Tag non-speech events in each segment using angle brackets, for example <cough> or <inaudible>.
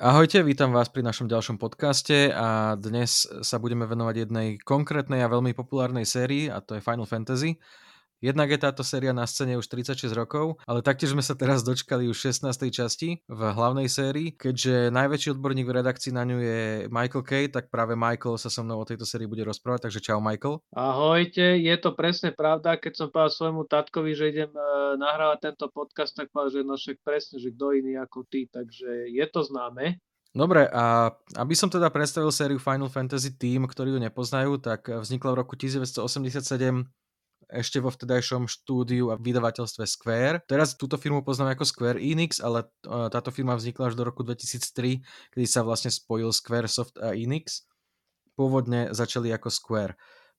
Ahojte, vítam vás pri našom ďalšom podcaste a dnes sa budeme venovať jednej konkrétnej a veľmi populárnej sérii a to je Final Fantasy. Jednak je táto séria na scéne už 36 rokov, ale taktiež sme sa teraz dočkali už 16. časti v hlavnej sérii. Keďže najväčší odborník v redakcii na ňu je Michael Kay, tak práve Michael sa so mnou o tejto sérii bude rozprávať, takže čau Michael. Ahojte, je to presne pravda, keď som povedal svojmu tatkovi, že idem uh, nahrávať tento podcast, tak povedal, že no však presne, že kto iný ako ty, takže je to známe. Dobre, a aby som teda predstavil sériu Final Fantasy tým, ktorí ju nepoznajú, tak vznikla v roku 1987 ešte vo vtedajšom štúdiu a vydavateľstve Square. Teraz túto firmu poznáme ako Square Enix, ale e, táto firma vznikla až do roku 2003, kedy sa vlastne spojil Squaresoft a Enix. Pôvodne začali ako Square.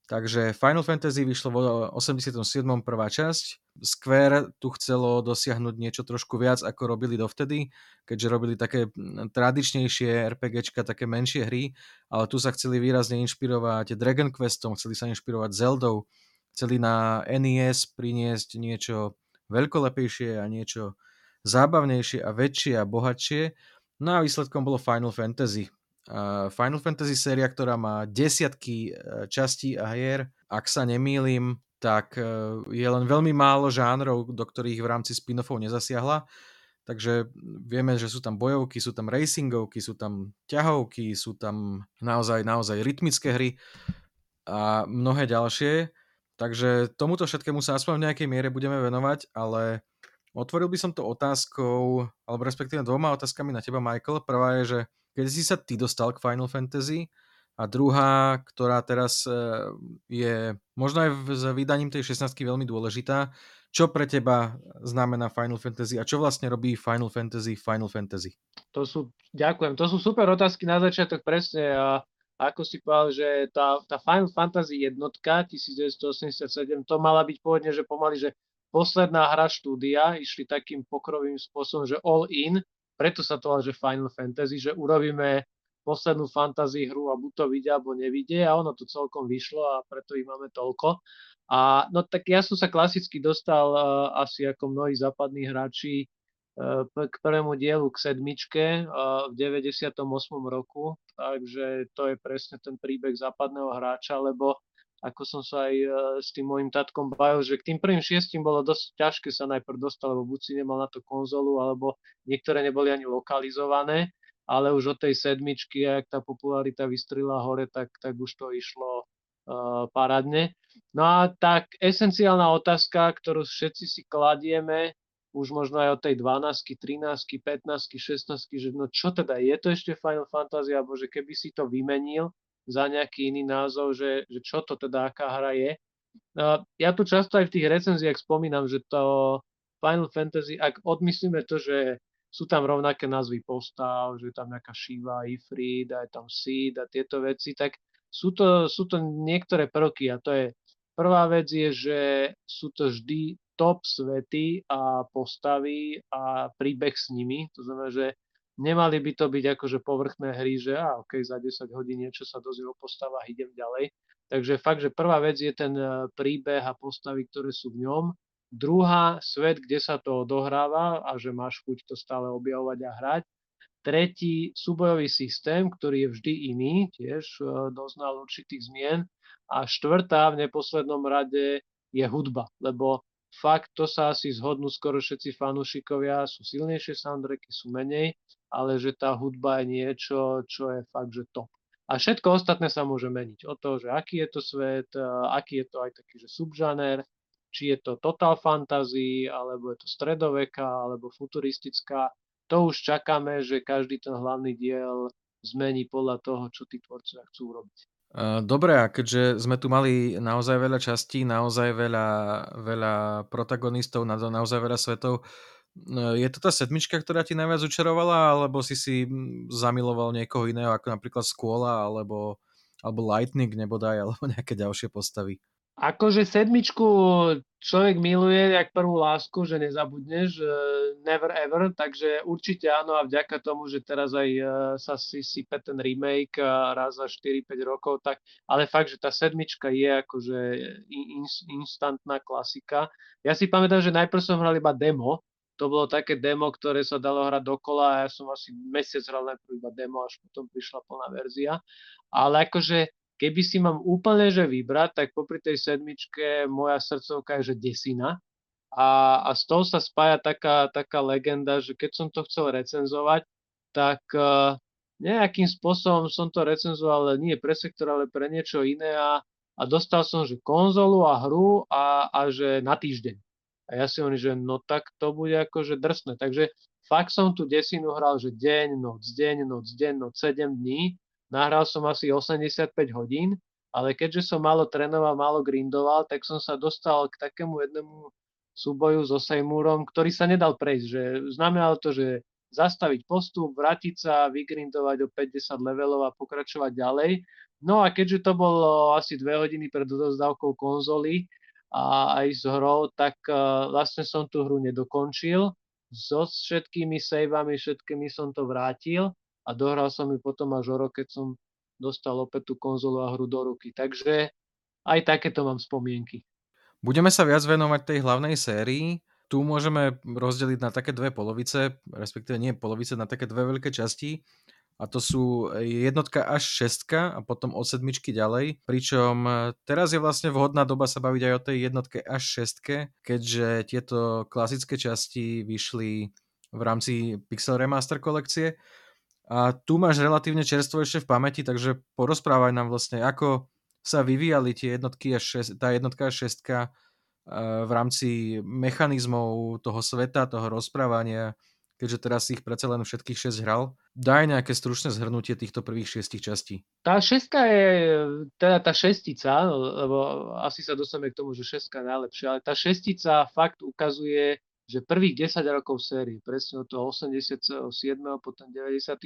Takže Final Fantasy vyšlo v 87. prvá časť. Square tu chcelo dosiahnuť niečo trošku viac, ako robili dovtedy, keďže robili také tradičnejšie RPGčka, také menšie hry, ale tu sa chceli výrazne inšpirovať Dragon Questom, chceli sa inšpirovať Zeldou, chceli na NES priniesť niečo veľkolepejšie a niečo zábavnejšie a väčšie a bohatšie. No a výsledkom bolo Final Fantasy. Final Fantasy séria, ktorá má desiatky e, častí a hier. Ak sa nemýlim, tak e, je len veľmi málo žánrov, do ktorých v rámci spin-offov nezasiahla. Takže vieme, že sú tam bojovky, sú tam racingovky, sú tam ťahovky, sú tam naozaj, naozaj rytmické hry a mnohé ďalšie. Takže tomuto všetkému sa aspoň v nejakej miere budeme venovať, ale otvoril by som to otázkou, alebo respektíve dvoma otázkami na teba, Michael. Prvá je, že keď si sa ty dostal k Final Fantasy a druhá, ktorá teraz e, je možno aj s vydaním tej 16 veľmi dôležitá, čo pre teba znamená Final Fantasy a čo vlastne robí Final Fantasy Final Fantasy? To sú, ďakujem, to sú super otázky na začiatok presne a ako si povedal, že tá, tá Final Fantasy jednotka 1987, to mala byť pôvodne, že pomaly, že posledná hra štúdia, išli takým pokrovým spôsobom, že all in, preto sa to volá, že Final Fantasy, že urobíme poslednú fantasy hru a buď to vidia, alebo nevidie a ono to celkom vyšlo a preto ich máme toľko. A no tak ja som sa klasicky dostal uh, asi ako mnohí západní hráči k prvému dielu k sedmičke v 98. roku, takže to je presne ten príbeh západného hráča, lebo ako som sa aj e, s tým môjim tatkom bavil, že k tým prvým šiestim bolo dosť ťažké sa najprv dostať, lebo buď si nemal na to konzolu, alebo niektoré neboli ani lokalizované, ale už od tej sedmičky, ak tá popularita vystrila hore, tak, tak už to išlo uh, parádne. No a tak esenciálna otázka, ktorú všetci si kladieme, už možno aj od tej 12, 13, 15, 16, že no čo teda, je to ešte Final Fantasy, alebo že keby si to vymenil za nejaký iný názov, že, že čo to teda, aká hra je. Ja tu často aj v tých recenziách spomínam, že to Final Fantasy, ak odmyslíme to, že sú tam rovnaké názvy postav, že je tam nejaká Shiva, Ifrit, aj tam Seed a tieto veci, tak sú to, sú to niektoré prvky a to je prvá vec je, že sú to vždy top svety a postavy a príbeh s nimi. To znamená, že nemali by to byť akože povrchné hry, že a ok, za 10 hodín niečo sa dozvie o postavách, idem ďalej. Takže fakt, že prvá vec je ten e, príbeh a postavy, ktoré sú v ňom. Druhá, svet, kde sa to odohráva a že máš chuť to stále objavovať a hrať. Tretí, súbojový systém, ktorý je vždy iný, tiež e, doznal určitých zmien. A štvrtá, v neposlednom rade, je hudba, lebo fakt to sa asi zhodnú skoro všetci fanúšikovia, sú silnejšie soundtracky, sú menej, ale že tá hudba je niečo, čo je fakt, že top. A všetko ostatné sa môže meniť. O to, že aký je to svet, aký je to aj taký, že subžaner, či je to total fantasy, alebo je to stredoveka, alebo futuristická. To už čakáme, že každý ten hlavný diel zmení podľa toho, čo tí tvorcovia chcú robiť. Dobre, a keďže sme tu mali naozaj veľa častí, naozaj veľa, veľa protagonistov, naozaj veľa svetov, je to tá sedmička, ktorá ti najviac učarovala, alebo si si zamiloval niekoho iného, ako napríklad Skôla, alebo, alebo Lightning nebodaj, <laughs> alebo nejaké ďalšie postavy? Akože sedmičku človek miluje jak prvú lásku, že nezabudneš, never ever, takže určite áno a vďaka tomu, že teraz aj e, sa si sype ten remake raz za 4-5 rokov, tak, ale fakt, že tá sedmička je akože in, instantná klasika. Ja si pamätám, že najprv som hral iba demo, to bolo také demo, ktoré sa dalo hrať dokola a ja som asi mesiac hral najprv iba demo, až potom prišla plná verzia. Ale akože keby si mám úplne že vybrať, tak popri tej sedmičke moja srdcovka je že desina. A, a s tou sa spája taká, taká legenda, že keď som to chcel recenzovať, tak uh, nejakým spôsobom som to recenzoval, nie pre sektor, ale pre niečo iné a, a dostal som, že konzolu a hru a, a že na týždeň. A ja si hovorím, že no tak to bude akože drsné. Takže fakt som tu desinu hral, že deň, noc, deň, noc, deň, noc, 7 dní. Nahral som asi 85 hodín, ale keďže som málo trénoval, málo grindoval, tak som sa dostal k takému jednému súboju so Seymourom, ktorý sa nedal prejsť. Že znamenalo to, že zastaviť postup, vrátiť sa, vygrindovať o 50 levelov a pokračovať ďalej. No a keďže to bolo asi dve hodiny pred odozdávkou konzoly, a aj s hrou, tak uh, vlastne som tú hru nedokončil. So všetkými saveami, všetkými som to vrátil a dohral som ju potom až o rok, keď som dostal opäť tú konzolu a hru do ruky. Takže aj takéto mám spomienky. Budeme sa viac venovať tej hlavnej sérii. Tu môžeme rozdeliť na také dve polovice, respektíve nie polovice, na také dve veľké časti a to sú jednotka až šestka a potom od sedmičky ďalej. Pričom e, teraz je vlastne vhodná doba sa baviť aj o tej jednotke až šestke, keďže tieto klasické časti vyšli v rámci Pixel Remaster kolekcie. A tu máš relatívne čerstvo ešte v pamäti, takže porozprávaj nám vlastne, ako sa vyvíjali tie jednotky až šest, tá jednotka až šestka e, v rámci mechanizmov toho sveta, toho rozprávania, keďže teraz ich predsa len všetkých 6 hral. Daj nejaké stručné zhrnutie týchto prvých šiestich častí. Tá šestka je, teda tá šestica, lebo asi sa dostaneme k tomu, že šestka je najlepšia, ale tá šestica fakt ukazuje, že prvých 10 rokov série, presne od toho 87. potom 94.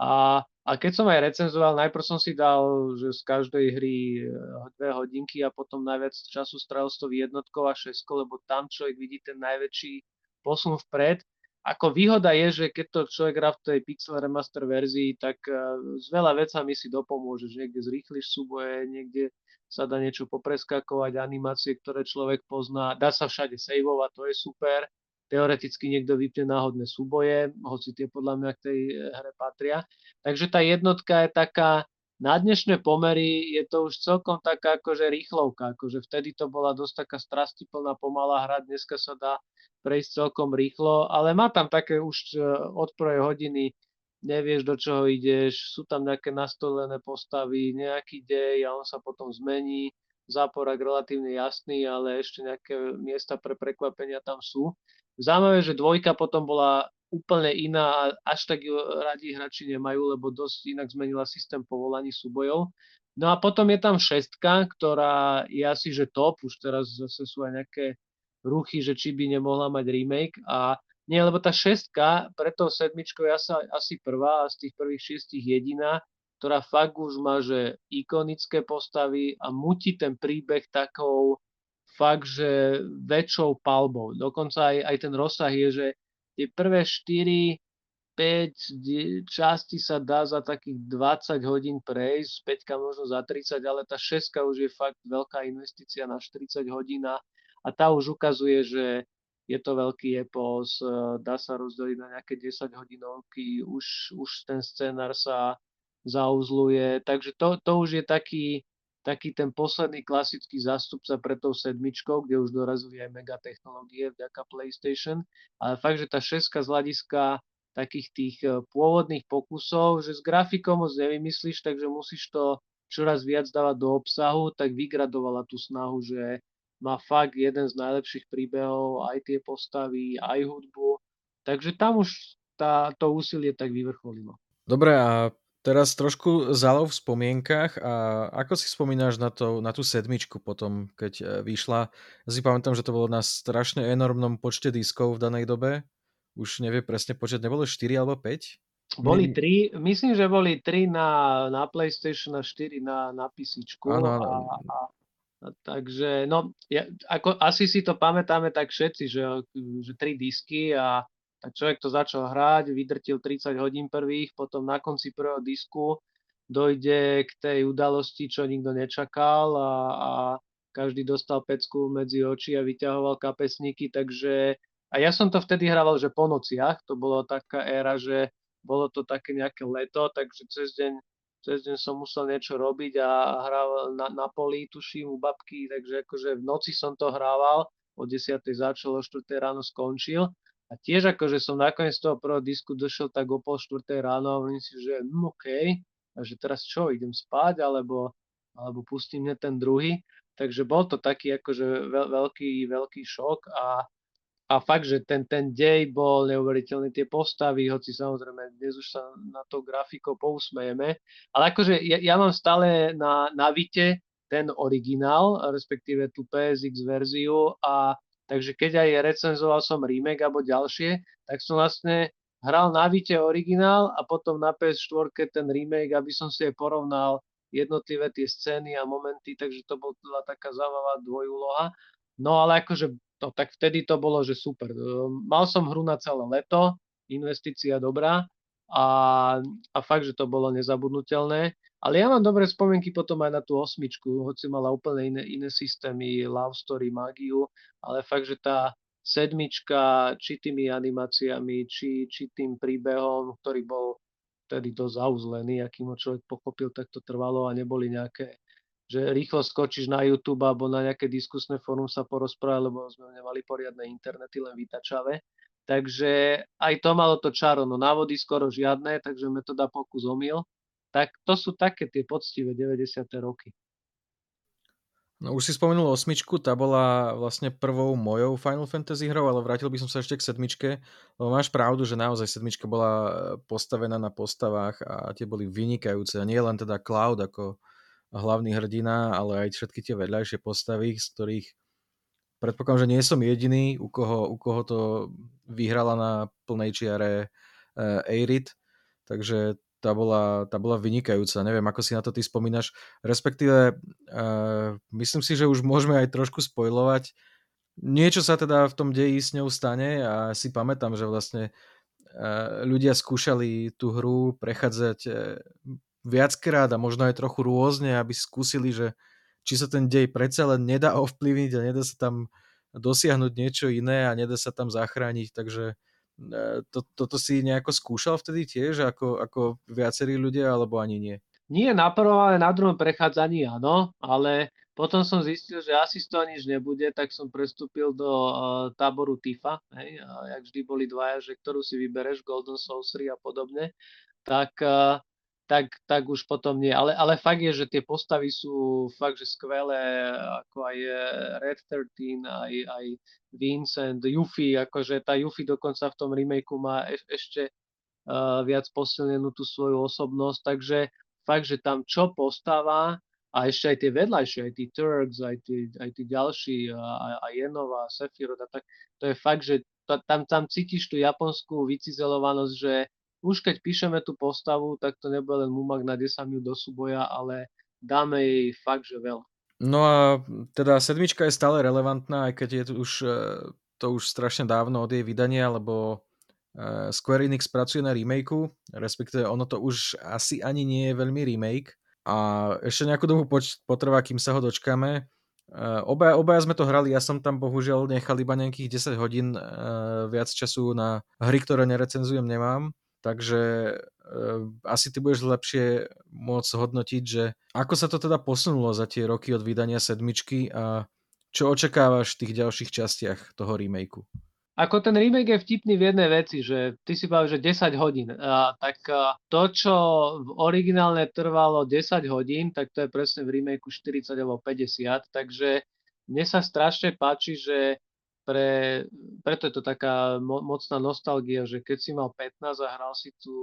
A, a keď som aj recenzoval, najprv som si dal, že z každej hry eh, dve hodinky a potom najviac času strávil s tou jednotkou a šestkou, lebo tam človek vidí ten najväčší posun vpred ako výhoda je, že keď to človek hrá v tej Pixel Remaster verzii, tak s eh, veľa vecami si dopomôžeš. Niekde zrýchliš súboje, niekde sa dá niečo popreskakovať, animácie, ktoré človek pozná. Dá sa všade saveovať, to je super. Teoreticky niekto vypne náhodné súboje, hoci tie podľa mňa k tej eh, hre patria. Takže tá jednotka je taká, na dnešné pomery je to už celkom taká akože rýchlovka, akože vtedy to bola dosť taká strastiplná, pomalá hra, dneska sa dá prejsť celkom rýchlo, ale má tam také už e, od prvej hodiny, nevieš do čoho ideš, sú tam nejaké nastolené postavy, nejaký dej a on sa potom zmení, záporak relatívne jasný, ale ešte nejaké miesta pre prekvapenia tam sú. Zaujímavé, že dvojka potom bola úplne iná a až tak ju radi hráči nemajú, lebo dosť inak zmenila systém povolaní súbojov. No a potom je tam šestka, ktorá je asi že top, už teraz zase sú aj nejaké ruchy, že či by nemohla mať remake a nie, lebo tá šestka, preto sedmičkou je asi, asi prvá a z tých prvých šiestich jediná, ktorá fakt už má, že ikonické postavy a mutí ten príbeh takou fakt, že väčšou palbou. Dokonca aj, aj ten rozsah je, že tie prvé 4 5 časti sa dá za takých 20 hodín prejsť, 5 možno za 30, ale tá 6 už je fakt veľká investícia na 40 hodín a tá už ukazuje, že je to veľký epos, e, dá sa rozdeliť na nejaké 10 hodinovky, už, už ten scenár sa zauzluje, takže to, to už je taký, taký ten posledný klasický zástupca pre tou sedmičkou, kde už dorazili aj mega technológie vďaka PlayStation, ale fakt, že tá šeska z hľadiska takých tých e, pôvodných pokusov, že s grafikou moc nevymyslíš, takže musíš to čoraz viac dávať do obsahu, tak vygradovala tú snahu, že má fakt jeden z najlepších príbehov, aj tie postavy, aj hudbu. Takže tam už tá, to úsilie tak vyvrcholilo. Dobre, a teraz trošku zalo v spomienkach a ako si spomínaš na, to, na tú sedmičku potom, keď e, vyšla? Ja si pamätám, že to bolo na strašne enormnom počte diskov v danej dobe. Už nevie presne počet, nebolo 4 alebo 5? Boli tri, myslím, že boli tri na, na PlayStation a 4 na, na PC. Áno, áno. A, a Takže, no, ja, ako, asi si to pamätáme tak všetci, že, že tri disky a tak človek to začal hrať, vydrtil 30 hodín prvých, potom na konci prvého disku dojde k tej udalosti, čo nikto nečakal a, a každý dostal pecku medzi oči a vyťahoval kapesníky, takže A ja som to vtedy hrával, že po nociach, to bolo taká éra, že bolo to také nejaké leto, takže cez deň, cez deň som musel niečo robiť a hral na, na poli, tuším, u babky, takže akože v noci som to hrával, o 10. začal, o 4. ráno skončil. A tiež akože som nakoniec toho prvého disku došiel tak o pol 4. ráno a hovorím si, že hm, OK, a že teraz čo, idem spať, alebo, alebo pustím ten druhý. Takže bol to taký akože veľký, veľký šok a, a fakt, že ten, ten dej bol neuveriteľný, tie postavy, hoci samozrejme dnes už sa na to grafiko pousmejeme, ale akože ja, ja mám stále na, na Vite ten originál, respektíve tú PSX verziu a takže keď aj recenzoval som remake alebo ďalšie, tak som vlastne hral na Vite originál a potom na PS4 ten remake, aby som si aj porovnal jednotlivé tie scény a momenty, takže to bola taká zaujímavá dvojúloha. No ale akože, no, tak vtedy to bolo, že super. Mal som hru na celé leto, investícia dobrá a, a fakt, že to bolo nezabudnutelné. Ale ja mám dobré spomienky potom aj na tú osmičku, hoci mala úplne iné, iné systémy, love story, magiu, ale fakt, že tá sedmička, či tými animáciami, či, či tým príbehom, ktorý bol vtedy dosť zauzlený, akým ho človek pochopil, tak to trvalo a neboli nejaké, že rýchlo skočíš na YouTube alebo na nejaké diskusné fórum sa porozprávať, lebo sme nemali poriadne internety, len vytačavé. Takže aj to malo to čaro, no návody skoro žiadne, takže metóda pokus omyl. Tak to sú také tie poctivé 90. roky. No už si spomenul osmičku, tá bola vlastne prvou mojou Final Fantasy hrou, ale vrátil by som sa ešte k sedmičke, lebo máš pravdu, že naozaj sedmička bola postavená na postavách a tie boli vynikajúce. A nie len teda Cloud ako hlavný hrdina, ale aj všetky tie vedľajšie postavy, z ktorých predpokladám, že nie som jediný, u koho, u koho to vyhrala na plnej čiare uh, Eirit, takže tá bola, tá bola vynikajúca. Neviem, ako si na to ty spomínaš. Respektíve, uh, myslím si, že už môžeme aj trošku spojovať. Niečo sa teda v tom deji s ňou stane a si pamätám, že vlastne uh, ľudia skúšali tú hru prechádzať viackrát a možno aj trochu rôzne, aby skúsili, že či sa ten dej predsa len nedá <laughs> ovplyvniť a nedá sa tam dosiahnuť niečo iné a nedá sa tam zachrániť, takže E, to, toto si nejako skúšal vtedy tiež, ako, ako viacerí ľudia, alebo ani nie? Nie na prvom, ale na druhom prechádzaní áno, ale potom som zistil, že asi z toho nič nebude, tak som prestúpil do uh, táboru TIFA, hej, a jak vždy boli dvaja, že ktorú si vybereš, Golden Sorcery a podobne, tak uh, tak, tak už potom nie. Ale, ale fakt je, že tie postavy sú fakt, že skvelé, ako aj Red 13, aj, aj Vincent, Yuffie, akože tá Yuffie dokonca v tom remakeu má eš, ešte uh, viac posilnenú tú svoju osobnosť, takže fakt, že tam čo postáva a ešte aj tie vedľajšie, aj tí Turks, aj tí, aj tí ďalší, aj, aj Jenova, Sephiroth, tak to je fakt, že tam, tam cítiš tú japonskú vycizelovanosť, že už keď píšeme tú postavu, tak to nebude len mumak na 10 minút do súboja, ale dáme jej fakt, že veľa. No a teda sedmička je stále relevantná, aj keď je to už, e, to už strašne dávno od jej vydania, lebo e, Square Enix pracuje na remakeu, respektíve ono to už asi ani nie je veľmi remake a ešte nejakú dobu poč- potrvá, kým sa ho dočkáme. Uh, obaja, obaja sme to hrali, ja som tam bohužiaľ nechal iba nejakých 10 hodín uh, viac času na hry, ktoré nerecenzujem, nemám takže uh, asi ty budeš lepšie môcť hodnotiť, že ako sa to teda posunulo za tie roky od vydania sedmičky a čo očakávaš v tých ďalších častiach toho remakeu? Ako ten remake je vtipný v jednej veci, že ty si povedal, že 10 hodín. A, tak a, to, čo v originálne trvalo 10 hodín, tak to je presne v remakeu 40 alebo 50. Takže mne sa strašne páči, že pre, preto je to taká mo, mocná nostalgia, že keď si mal 15 a hral si tu,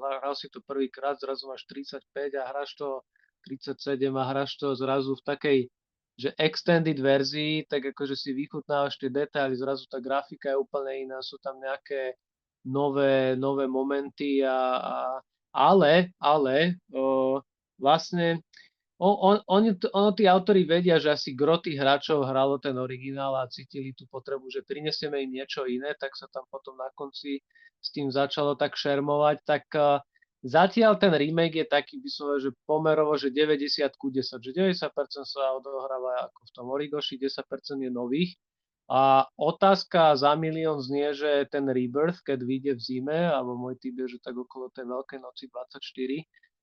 hral si to prvýkrát, zrazu máš 35 a hráš to 37 a hráš to zrazu v takej že extended verzii, tak akože si vychutnávaš tie detaily, zrazu tá grafika je úplne iná, sú tam nejaké nové, nové momenty a, a ale, ale o, vlastne on, on, ono tí autori vedia, že asi groty hráčov hralo ten originál a cítili tú potrebu, že prinesieme im niečo iné, tak sa tam potom na konci s tým začalo tak šermovať. Tak uh, zatiaľ ten remake je taký, by som že pomerovo, že 90 ku 10, že 90% sa odohráva ako v tom Origoši, 10% je nových. A otázka za milión znie, že ten Rebirth, keď vyjde v zime, alebo môj typ je, že tak okolo tej Veľkej noci 24,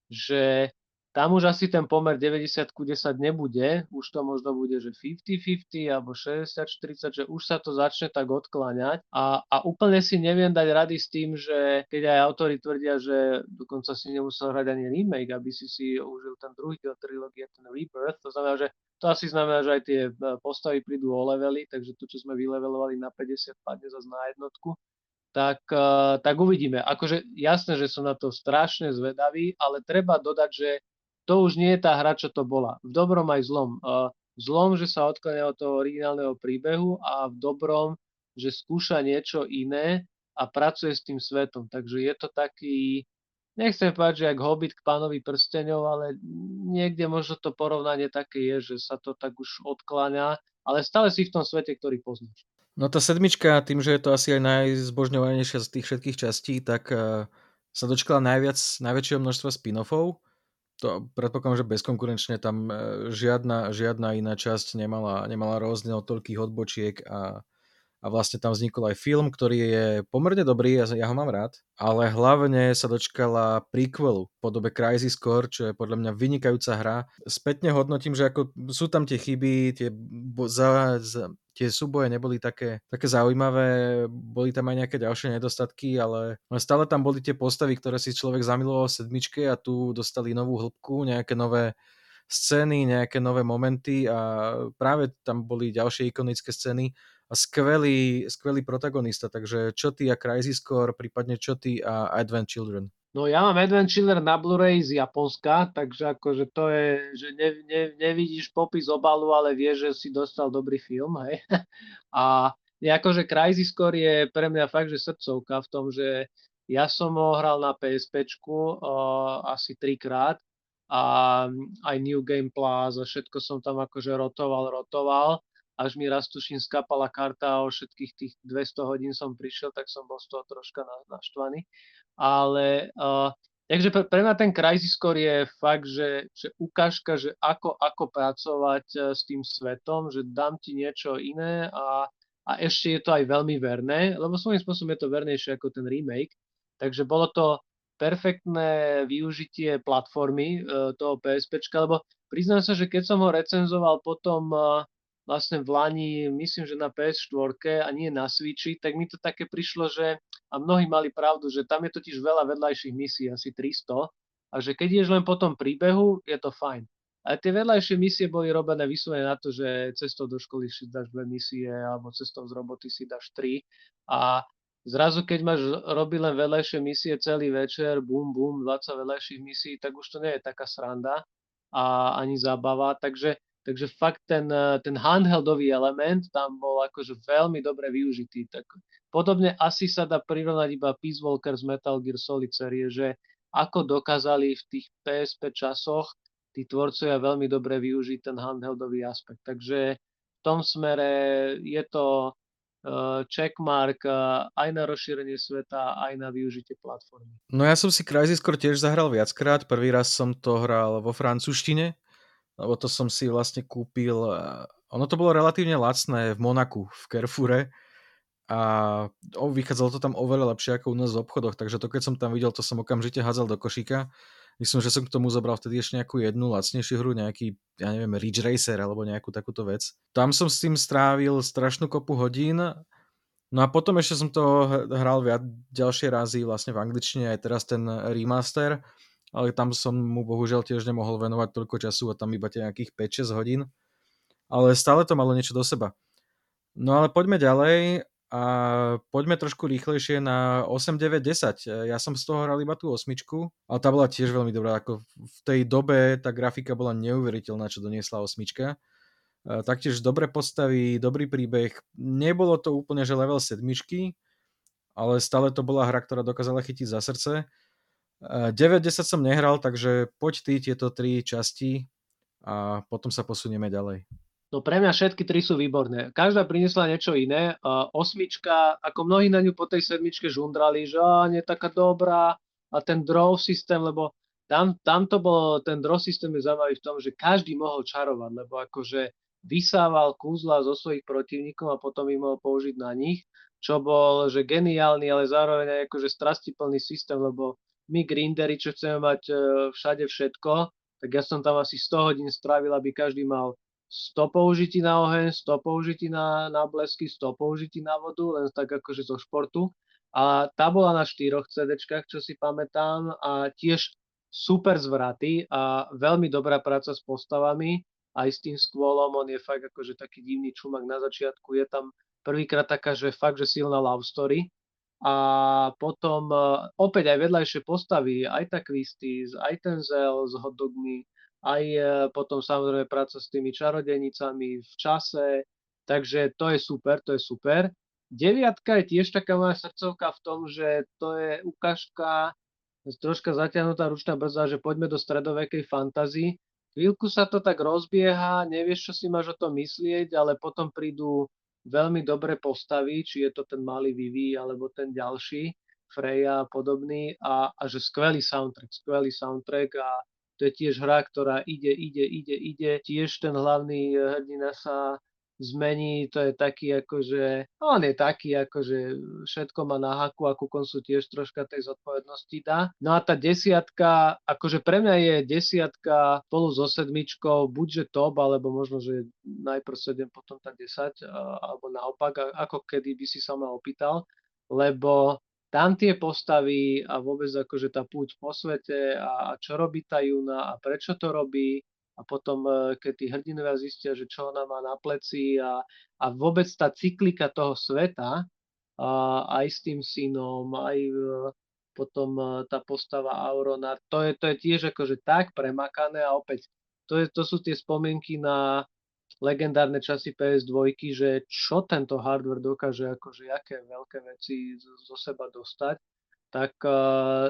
že tam už asi ten pomer 90 ku 10 nebude, už to možno bude, že 50-50 alebo 60-40, že už sa to začne tak odkláňať. A, a úplne si neviem dať rady s tým, že keď aj autori tvrdia, že dokonca si nemusel hrať ani remake, aby si si užil ten druhý diel trilógie, ten Rebirth, to znamená, že to asi znamená, že aj tie e, postavy prídu o levely, takže to, čo sme vylevelovali na 50, padne zase na jednotku. Tak, uh, tak uvidíme. Akože jasné, že som na to strašne zvedavý, ale treba dodať, že to už nie je tá hra, čo to bola. V dobrom aj zlom. V zlom, že sa odkláňa od toho originálneho príbehu a v dobrom, že skúša niečo iné a pracuje s tým svetom. Takže je to taký, nechcem povedať, že jak Hobbit k pánovi prsteňov, ale niekde možno to porovnanie také je, že sa to tak už odkláňa, ale stále si v tom svete, ktorý poznáš. No tá sedmička, tým, že je to asi aj najzbožňovanejšia z tých všetkých častí, tak sa dočkala najviac, najväčšieho množstva spin-offov to predpokladám, že bezkonkurenčne tam e, žiadna, žiadna iná časť nemala, nemala rozdiel toľkých odbočiek a, a vlastne tam vznikol aj film, ktorý je pomerne dobrý, ja, ja ho mám rád, ale hlavne sa dočkala prequelu v podobe Crisis Core, čo je podľa mňa vynikajúca hra. Spätne hodnotím, že ako sú tam tie chyby, tie za, za, tie súboje neboli také, také zaujímavé, boli tam aj nejaké ďalšie nedostatky, ale stále tam boli tie postavy, ktoré si človek zamiloval v sedmičke a tu dostali novú hĺbku, nejaké nové scény, nejaké nové momenty a práve tam boli ďalšie ikonické scény a skvelý, skvelý protagonista, takže čo ty a Crisis Core, prípadne čo ty a Advent Children. No ja mám Adventure na Blu-ray z Japonska, takže akože to je, že ne, ne, nevidíš popis obalu, ale vieš, že si dostal dobrý film, hej. <laughs> A akože Crysis Core je pre mňa fakt, že srdcovka v tom, že ja som ho hral na PSP asi trikrát a aj New Game Plus a všetko som tam akože rotoval, rotoval až mi raz tuším skapala karta a o všetkých tých 200 hodín som prišiel, tak som bol z toho troška naštvaný ale uh, takže pre, pre mňa ten Crisis Core je fakt, že, že ukážka, že ako, ako pracovať uh, s tým svetom, že dám ti niečo iné a, a ešte je to aj veľmi verné, lebo svojím spôsobom je to vernejšie ako ten remake, takže bolo to perfektné využitie platformy uh, toho PSP, lebo priznám sa, že keď som ho recenzoval potom uh, vlastne v Lani, myslím, že na PS4 a nie na Switchi, tak mi to také prišlo, že a mnohí mali pravdu, že tam je totiž veľa vedľajších misií, asi 300 a že keď ješ len po tom príbehu, je to fajn. Ale tie vedľajšie misie boli robené vyslovene na to, že cestou do školy si dáš dve misie alebo cestou z roboty si dáš tri a zrazu keď máš robiť len vedľajšie misie celý večer, bum, bum, 20 vedľajších misií, tak už to nie je taká sranda a ani zábava, takže Takže fakt ten, eh, ten handheldový element tam bol akože veľmi dobre využitý. Tak podobne asi sa dá prirovnať iba Peace Walker z Metal Gear Solid série, že ako dokázali v tých PSP časoch tí tvorcovia veľmi dobre využiť ten handheldový aspekt. Takže v tom smere je to uh, checkmark uh, aj na rozšírenie sveta, aj na využitie platformy. No ja som si Crysis tiež zahral viackrát. Prvý raz som to hral vo francúzštine, lebo to som si vlastne kúpil, ono to bolo relatívne lacné v Monaku, v Carrefoure a vychádzalo to tam oveľa lepšie ako u nás v obchodoch, takže to keď som tam videl, to som okamžite hádzal do košíka. Myslím, že som k tomu zobral vtedy ešte nejakú jednu lacnejšiu hru, nejaký, ja neviem, Ridge Racer alebo nejakú takúto vec. Tam som s tým strávil strašnú kopu hodín, no a potom ešte som to hral viac ďalšie razy vlastne v angličtine, aj teraz ten remaster, ale tam som mu bohužiaľ tiež nemohol venovať toľko času a tam iba tie nejakých 5-6 hodín. Ale stále to malo niečo do seba. No ale poďme ďalej a poďme trošku rýchlejšie na 8, 9, 10. Ja som z toho hral iba tú osmičku, ale tá bola tiež veľmi dobrá. Ako v tej dobe tá grafika bola neuveriteľná, čo doniesla osmička. Taktiež dobre postavy, dobrý príbeh. Nebolo to úplne, že level sedmičky, ale stále to bola hra, ktorá dokázala chytiť za srdce 9-10 som nehral, takže poď ty tieto tri časti a potom sa posunieme ďalej. No pre mňa všetky tri sú výborné. Každá priniesla niečo iné. Uh, osmička, ako mnohí na ňu po tej sedmičke žundrali, že á, nie je taká dobrá a ten draw systém, lebo tam, tam to bolo, ten draw systém je zaujímavý v tom, že každý mohol čarovať, lebo akože vysával kúzla zo svojich protivníkov a potom ich mohol použiť na nich, čo bol že geniálny, ale zároveň aj akože strastiplný systém, lebo my grindery, čo chceme mať e, všade všetko, tak ja som tam asi 100 hodín strávil, aby každý mal 100 použití na oheň, 100 použití na, na blesky, 100 použití na vodu, len tak akože zo športu. A tá bola na štyroch CDčkách, čo si pamätám, a tiež super zvraty a veľmi dobrá práca s postavami. Aj s tým skôlom, on je fakt akože taký divný čumak na začiatku, je tam prvýkrát taká, že fakt, že silná love story a potom uh, opäť aj vedľajšie postavy, aj tá Christie's, aj ten Zel s hotdogmi, aj uh, potom samozrejme práca s tými čarodenicami v čase, takže to je super, to je super. Deviatka je tiež taká moja srdcovka v tom, že to je ukážka, troška zatiahnutá ručná brzda, že poďme do stredovekej fantasy, Chvíľku sa to tak rozbieha, nevieš, čo si máš o tom myslieť, ale potom prídu veľmi dobré postavy, či je to ten malý Vivi alebo ten ďalší, Freya a podobný, a, a že skvelý soundtrack, skvelý soundtrack a to je tiež hra, ktorá ide, ide, ide, ide. Tiež ten hlavný hrdina sa zmení, to je taký akože, on je taký akože všetko má na haku a ku koncu tiež troška tej zodpovednosti dá. No a tá desiatka, akože pre mňa je desiatka spolu so sedmičkou buďže top, alebo možno, že najprv 7, potom tá 10, alebo naopak, ako kedy by si sa ma opýtal, lebo tam tie postavy a vôbec akože tá púť po svete a, a čo robí tá Juna a prečo to robí a potom, e, keď tí hrdinovia zistia, že čo ona má na pleci a, a vôbec tá cyklika toho sveta, a aj s tým synom, aj e, potom e, tá postava Aurona, to je, to je tiež akože tak premakané a opäť to, je, to sú tie spomienky na legendárne časy PS2, že čo tento hardware dokáže, akože aké veľké veci zo seba dostať, tak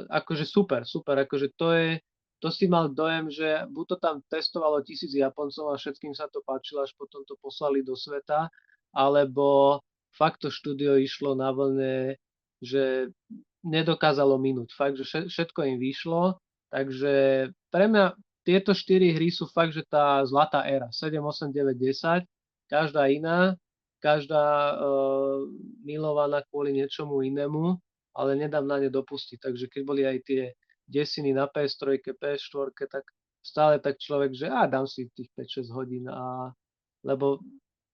akože super, super, akože to je, to si mal dojem, že buď to tam testovalo tisíc Japoncov a všetkým sa to páčilo, až potom to poslali do sveta, alebo fakt to štúdio išlo na vlne, že nedokázalo minúť. Fakt, že všetko im vyšlo, takže pre mňa tieto štyri hry sú fakt, že tá zlatá éra. 7, 8, 9, 10, každá iná, každá uh, milovaná kvôli niečomu inému, ale nedám na ne dopustiť. Takže keď boli aj tie desiny na PS3, PS4, tak stále tak človek, že a dám si tých 5-6 hodín a lebo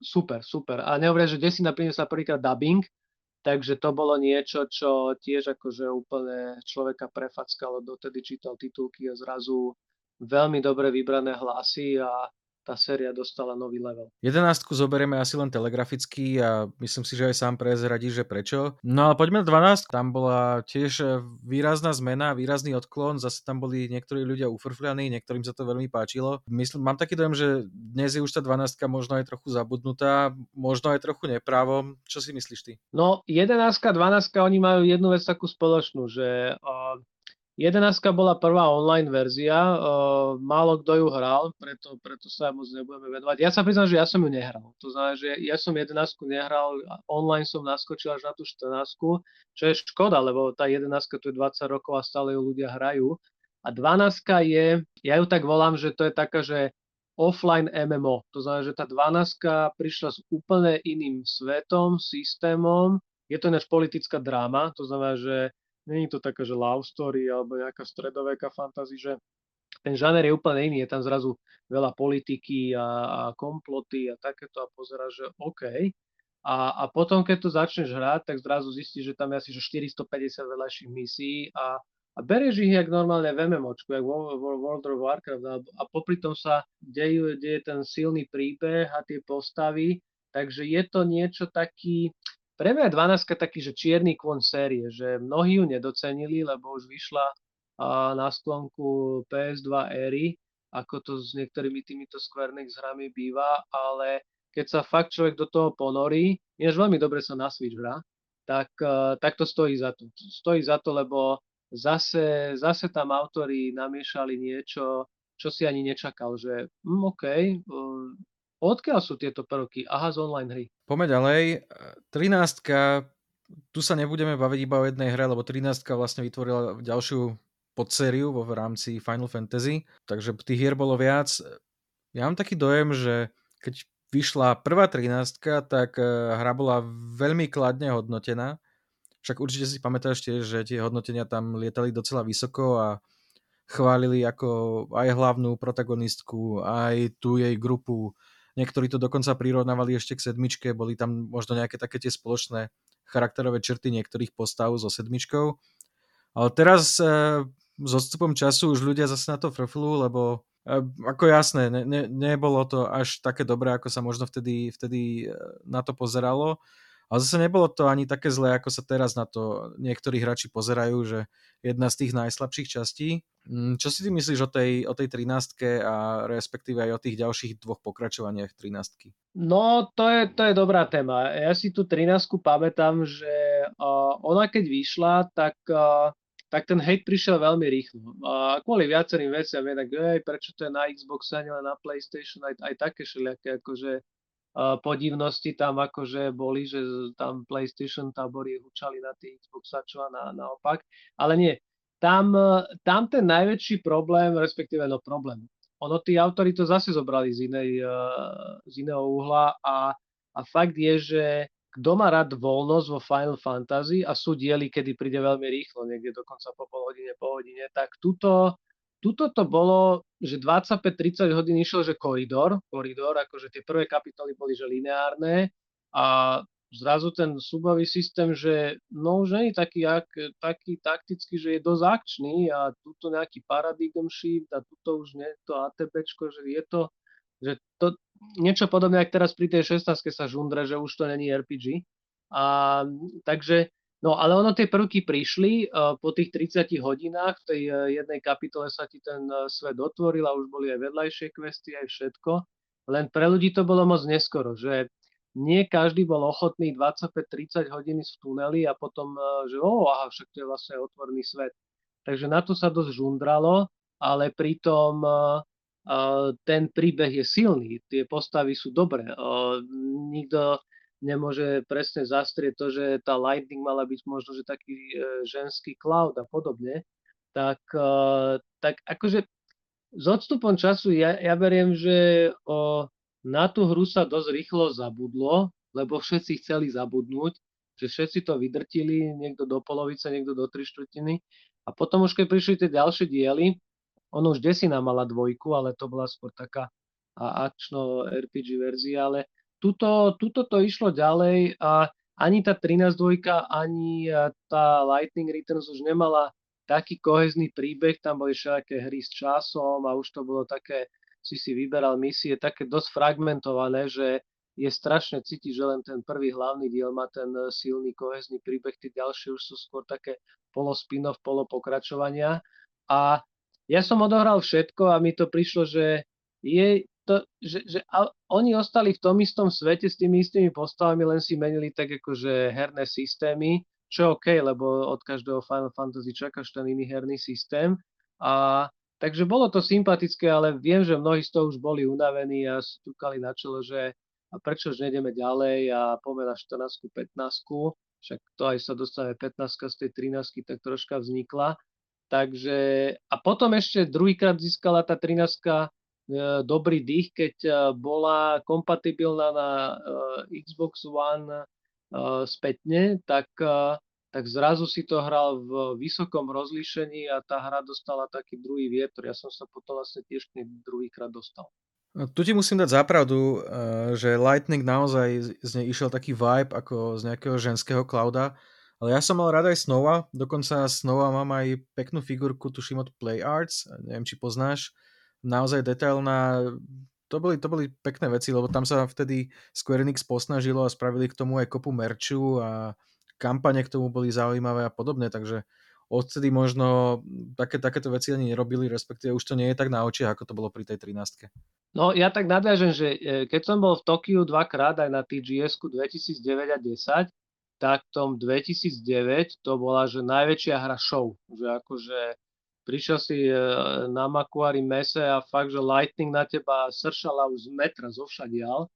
super, super. A nehovoria, že desina priniesla prvýkrát dubbing, takže to bolo niečo, čo tiež akože úplne človeka prefackalo, dotedy čítal titulky a zrazu veľmi dobre vybrané hlasy a tá séria dostala nový level. Jedenáctku zoberieme asi len telegraficky a myslím si, že aj sám prezradí, že prečo. No ale poďme na 12. Tam bola tiež výrazná zmena, výrazný odklon, zase tam boli niektorí ľudia ufrfľaní, niektorým sa to veľmi páčilo. Myslím, mám taký dojem, že dnes je už tá 12 možno aj trochu zabudnutá, možno aj trochu neprávom. Čo si myslíš ty? No 11 12 oni majú jednu vec takú spoločnú, že uh, 11 bola prvá online verzia, uh, málo kto ju hral, preto, preto sa moc nebudeme venovať. Ja sa priznám, že ja som ju nehral. To znamená, že ja som 11 nehral, online som naskočil až na tú 14, čo je škoda, lebo tá 11 tu je 20 rokov a stále ju ľudia hrajú. A 12 je, ja ju tak volám, že to je taká, že offline MMO. To znamená, že tá 12 prišla s úplne iným svetom, systémom. Je to ináč politická dráma, to znamená, že Není to taká, že love story alebo nejaká stredoveká fantasy, že ten žáner je úplne iný, je tam zrazu veľa politiky a, a komploty a takéto a pozera, že OK. A, a potom, keď to začneš hrať, tak zrazu zistíš, že tam je asi že 450 veľajších misií a, a berieš ich jak normálne v MMOčku, jak World of Warcraft a, a popri tom sa deje, deje ten silný príbeh a tie postavy, takže je to niečo taký, pre mňa je 12 taký, že čierny kôň série, že mnohí ju nedocenili, lebo už vyšla na sklonku PS2 éry, ako to s niektorými týmito Square Enix hrami býva, ale keď sa fakt človek do toho ponorí, je veľmi dobre sa na Switch hrá, tak, tak to stojí za to. Stojí za to, lebo zase, zase tam autori namiešali niečo, čo si ani nečakal, že hm, OK, Odkiaľ sú tieto prvky? Aha, z online hry. Poďme ďalej. 13. Tu sa nebudeme baviť iba o jednej hre, lebo 13. vlastne vytvorila ďalšiu podsériu v rámci Final Fantasy, takže tých hier bolo viac. Ja mám taký dojem, že keď vyšla prvá 13, tak hra bola veľmi kladne hodnotená. Však určite si pamätáš tiež, že tie hodnotenia tam lietali docela vysoko a chválili ako aj hlavnú protagonistku, aj tú jej grupu. Niektorí to dokonca prirovnávali ešte k sedmičke, boli tam možno nejaké také tie spoločné charakterové črty niektorých postav so sedmičkou. Ale teraz e, s odstupom času už ľudia zase na to frflú, lebo e, ako jasné, ne, ne, nebolo to až také dobré, ako sa možno vtedy, vtedy e, na to pozeralo. Ale zase nebolo to ani také zlé, ako sa teraz na to niektorí hráči pozerajú, že jedna z tých najslabších častí. Mm, čo si ty myslíš o tej, o tej 13 a respektíve aj o tých ďalších dvoch pokračovaniach 13 No, to je, to je dobrá téma. Ja si tú 13 pamätám, že ona keď vyšla, tak, tak ten hate prišiel veľmi rýchlo. Uh, kvôli viacerým veciam, jednak, ej, prečo to je na Xbox a nielen na PlayStation, aj, aj také všelijaké, akože podivnosti tam akože boli, že tam PlayStation tábory hučali na tých Xboxačov a na, naopak. Ale nie, tam, tam ten najväčší problém, respektíve no problém, ono tí autory to zase zobrali z, inej, z iného uhla a, a fakt je, že kto má rád voľnosť vo Final Fantasy a sú diely, kedy príde veľmi rýchlo, niekde dokonca po pol hodine, po hodine, tak tuto Tuto to bolo, že 25-30 hodín išlo, že koridor, koridor, akože tie prvé kapitoly boli, že lineárne a zrazu ten súbový systém, že no už nie je taký, ak, taký taktický, že je dosť akčný a tuto nejaký paradigm shift a tuto už nie to ATBčko, že je to, že to niečo podobné, ako teraz pri tej 16 sa žundre, že už to není RPG. A, takže No ale ono tie prvky prišli uh, po tých 30 hodinách, v tej uh, jednej kapitole sa ti ten uh, svet otvoril a už boli aj vedľajšie questy, aj všetko. Len pre ľudí to bolo moc neskoro, že nie každý bol ochotný 25-30 hodiny v tuneli a potom, že oh, aha, však to je vlastne otvorný svet. Takže na to sa dosť žundralo, ale pritom ten príbeh je silný, tie postavy sú dobré. Nikto nemôže presne zastrieť to, že tá Lightning mala byť možno, že taký e, ženský cloud a podobne, tak, e, tak akože s odstupom času ja, ja beriem, že o, na tú hru sa dosť rýchlo zabudlo, lebo všetci chceli zabudnúť, že všetci to vydrtili, niekto do polovice, niekto do tri štvrtiny. A potom už keď prišli tie ďalšie diely, ono už desina mala dvojku, ale to bola skôr taká akčno RPG verzia, ale tuto, tuto to išlo ďalej a ani tá 13 dvojka, ani tá Lightning Returns už nemala taký kohezný príbeh, tam boli všaké hry s časom a už to bolo také, si si vyberal misie, také dosť fragmentované, že je strašne cítiť, že len ten prvý hlavný diel má ten silný kohezný príbeh, tie ďalšie už sú skôr také polo spin-off, polo pokračovania. A ja som odohral všetko a mi to prišlo, že je to, že, že a oni ostali v tom istom svete s tými istými postavami, len si menili tak akože herné systémy, čo je OK, lebo od každého Final Fantasy čakáš ten iný herný systém. A takže bolo to sympatické, ale viem, že mnohí z toho už boli unavení a si tukali na čelo, že a prečo už nejdeme ďalej a poďme na 14 15 však to aj sa dostane 15 z tej 13 tak troška vznikla. Takže a potom ešte druhýkrát získala tá 13 E, dobrý dých, keď e, bola kompatibilná na e, Xbox One spätne, tak, tak zrazu si to hral v vysokom rozlíšení a tá hra dostala taký druhý vietor. Ja som sa potom vlastne tiež druhýkrát dostal. Tu ti musím dať zapravdu, že Lightning naozaj z nej išiel taký vibe ako z nejakého ženského clouda, ale ja som mal rád aj Snova, dokonca Snova mám aj peknú figurku, tuším od Play Arts, neviem či poznáš, naozaj detailná. To boli, to boli pekné veci, lebo tam sa vtedy Square Enix posnažilo a spravili k tomu aj kopu merču a kampane k tomu boli zaujímavé a podobne, takže odtedy možno také, takéto veci ani nerobili, respektíve už to nie je tak na očiach, ako to bolo pri tej 13. No ja tak nadviažem, že e, keď som bol v Tokiu dvakrát aj na TGS 2009 a 10, tak v tom 2009 to bola že najväčšia hra show, že akože prišiel si e, na Makuari mese a fakt, že Lightning na teba sršala už z metra, zo všadial.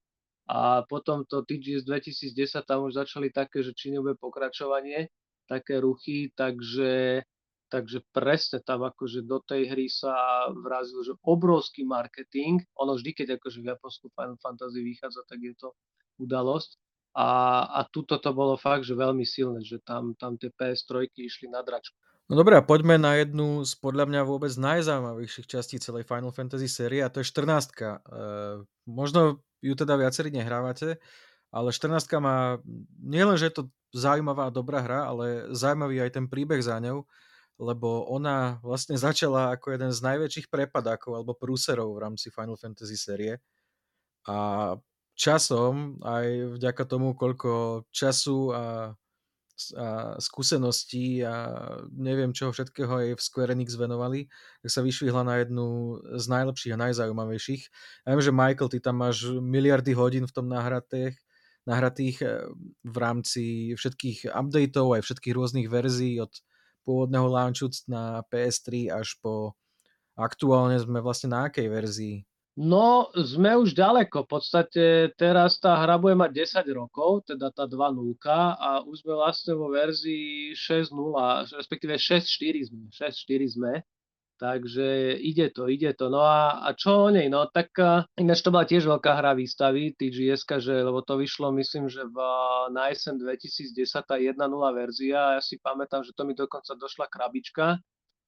A potom to TGS 2010, tam už začali také, že či nebude pokračovanie, také ruchy, takže takže presne tam akože do tej hry sa vrazil, že obrovský marketing, ono vždy, keď akože v Japonsku Final Fantasy vychádza, tak je to udalosť. A, a tuto to bolo fakt, že veľmi silné, že tam, tam tie PS3 išli na dračku. No dobré, a poďme na jednu z podľa mňa vôbec najzaujímavejších častí celej Final Fantasy série a to je 14. E, možno ju teda viacerí nehrávate, ale 14 má nielen, že je to zaujímavá a dobrá hra, ale zaujímavý aj ten príbeh za ňou, lebo ona vlastne začala ako jeden z najväčších prepadákov alebo prúserov v rámci Final Fantasy série a časom aj vďaka tomu, koľko času a, a skúseností a neviem čoho všetkého aj v Square Enix venovali, tak sa vyšvihla na jednu z najlepších a najzaujímavejších. Ja viem, že Michael, ty tam máš miliardy hodín v tom nahratých, nahratých eh, v rámci všetkých updateov, aj všetkých rôznych verzií od pôvodného launchu na PS3 až po aktuálne sme vlastne na akej verzii? No, sme už ďaleko. V podstate teraz tá hra bude mať 10 rokov, teda tá 2.0 a už sme vlastne vo verzii 6.0, respektíve 6.4 sme. 6.4 sme. Takže ide to, ide to. No a, a čo o nej? No tak ináč to bola tiež veľká hra výstavy TGS, že, lebo to vyšlo myslím, že v, na SN 2010 tá 1.0 verzia. Ja si pamätám, že to mi dokonca došla krabička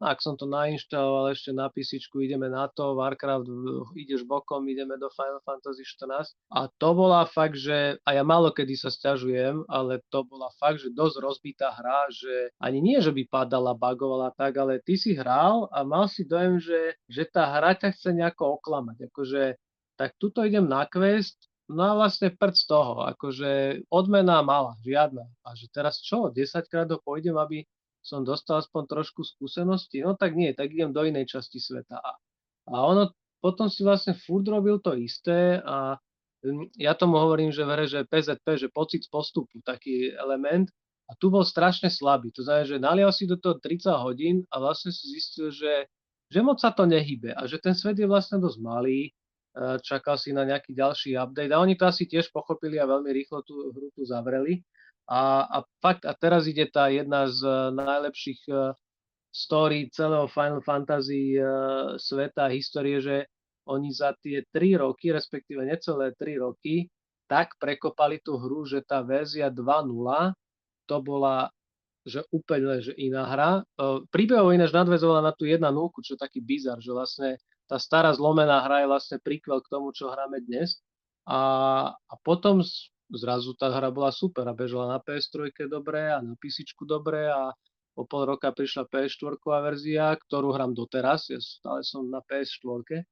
ak som to nainštaloval ešte na PC, ideme na to, Warcraft, ideš bokom, ideme do Final Fantasy 14. A to bola fakt, že, a ja málo kedy sa stiažujem, ale to bola fakt, že dosť rozbitá hra, že ani nie, že by padala, bagovala tak, ale ty si hral a mal si dojem, že, že tá hra ťa chce nejako oklamať. Akože, tak tuto idem na quest, No a vlastne prd z toho, akože odmena mala, žiadna. A že teraz čo, 10 krát ho pôjdem, aby som dostal aspoň trošku skúsenosti, no tak nie, tak idem do inej časti sveta. A, ono potom si vlastne furt robil to isté a ja tomu hovorím, že v hre, že PZP, že pocit z postupu, taký element, a tu bol strašne slabý. To znamená, že nalial si do toho 30 hodín a vlastne si zistil, že, že moc sa to nehybe a že ten svet je vlastne dosť malý, e, čakal si na nejaký ďalší update a oni to asi tiež pochopili a veľmi rýchlo tú hru tu zavreli. A, a fakt, a teraz ide tá jedna z eh, najlepších uh, story celého Final Fantasy uh, sveta, histórie, že oni za tie 3 roky, respektíve necelé 3 roky, tak prekopali tú hru, že tá verzia 2.0 to bola že úplne že iná hra. Príbehov ináč nadvezovala na tú 1.0, čo je taký bizar, že vlastne tá stará zlomená hra je vlastne príkvel k tomu, čo hráme dnes. A, a potom zrazu tá hra bola super a bežala na PS3 dobre a na PC dobre a o pol roka prišla PS4 verzia, ktorú hrám doteraz, ja stále som na PS4,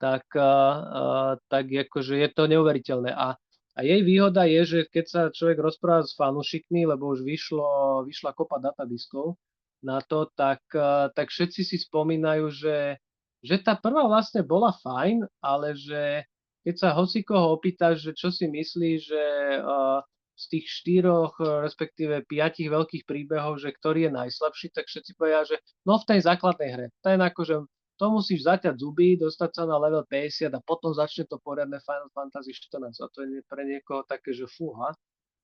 tak, uh, tak akože je to neuveriteľné. A, a jej výhoda je, že keď sa človek rozpráva s fanúšikmi, lebo už vyšlo, vyšla kopa datadiskov na to, tak, uh, tak všetci si spomínajú, že, že tá prvá vlastne bola fajn, ale že keď sa hocikoho opýtaš, že čo si myslí, že z tých štyroch, respektíve piatich veľkých príbehov, že ktorý je najslabší, tak všetci povedia, že no v tej základnej hre. Ten akože to musíš zaťať zuby, dostať sa na level 50 a potom začne to poriadne Final Fantasy 14 a to je pre niekoho také, že fúha.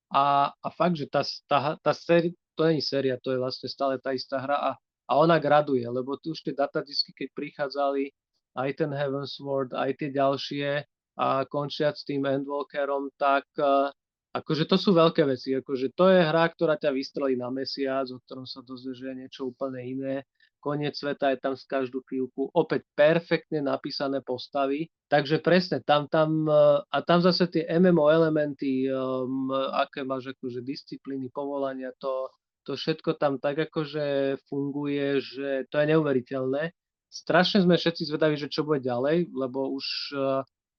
A, a fakt, že tá, tá, tá séria, to nie je séria, to je vlastne stále tá istá hra a, a ona graduje, lebo tu už tie datadisky, keď prichádzali, aj ten Heaven's Sword, aj tie ďalšie, a končiať s tým Endwalkerom, tak uh, akože to sú veľké veci. Akože to je hra, ktorá ťa vystrelí na mesiac, o ktorom sa dozvieš niečo úplne iné. Koniec sveta je tam z každú chvíľku. Opäť perfektne napísané postavy. Takže presne, tam, tam, uh, a tam zase tie MMO elementy, um, aké máš akože disciplíny, povolania, to, to všetko tam tak akože funguje, že to je neuveriteľné. Strašne sme všetci zvedaví, že čo bude ďalej, lebo už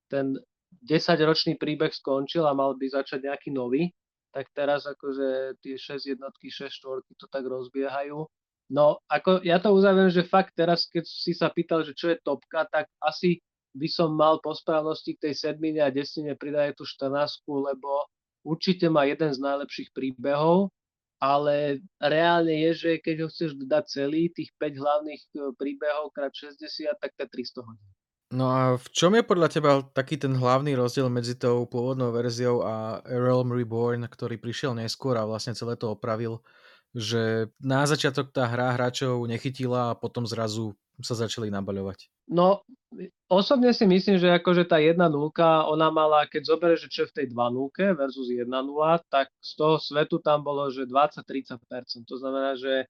ten 10-ročný príbeh skončil a mal by začať nejaký nový, tak teraz akože tie 6 jednotky, 6 štvorky to tak rozbiehajú. No, ako ja to uzavriem, že fakt teraz, keď si sa pýtal, že čo je topka, tak asi by som mal po správnosti k tej sedmine a desine pridať tú 14, lebo určite má jeden z najlepších príbehov, ale reálne je, že keď ho chceš dať celý, tých 5 hlavných e, príbehov krát 60, tak to je 300 hodín. No a v čom je podľa teba taký ten hlavný rozdiel medzi tou pôvodnou verziou a Realm Reborn, ktorý prišiel neskôr a vlastne celé to opravil? že na začiatok tá hra hráčov nechytila a potom zrazu sa začali nabaľovať? No, osobne si myslím, že akože tá 1 0 ona mala, keď zoberieš, že čo v tej 2 0 versus 1 0 tak z toho svetu tam bolo, že 20-30%. To znamená, že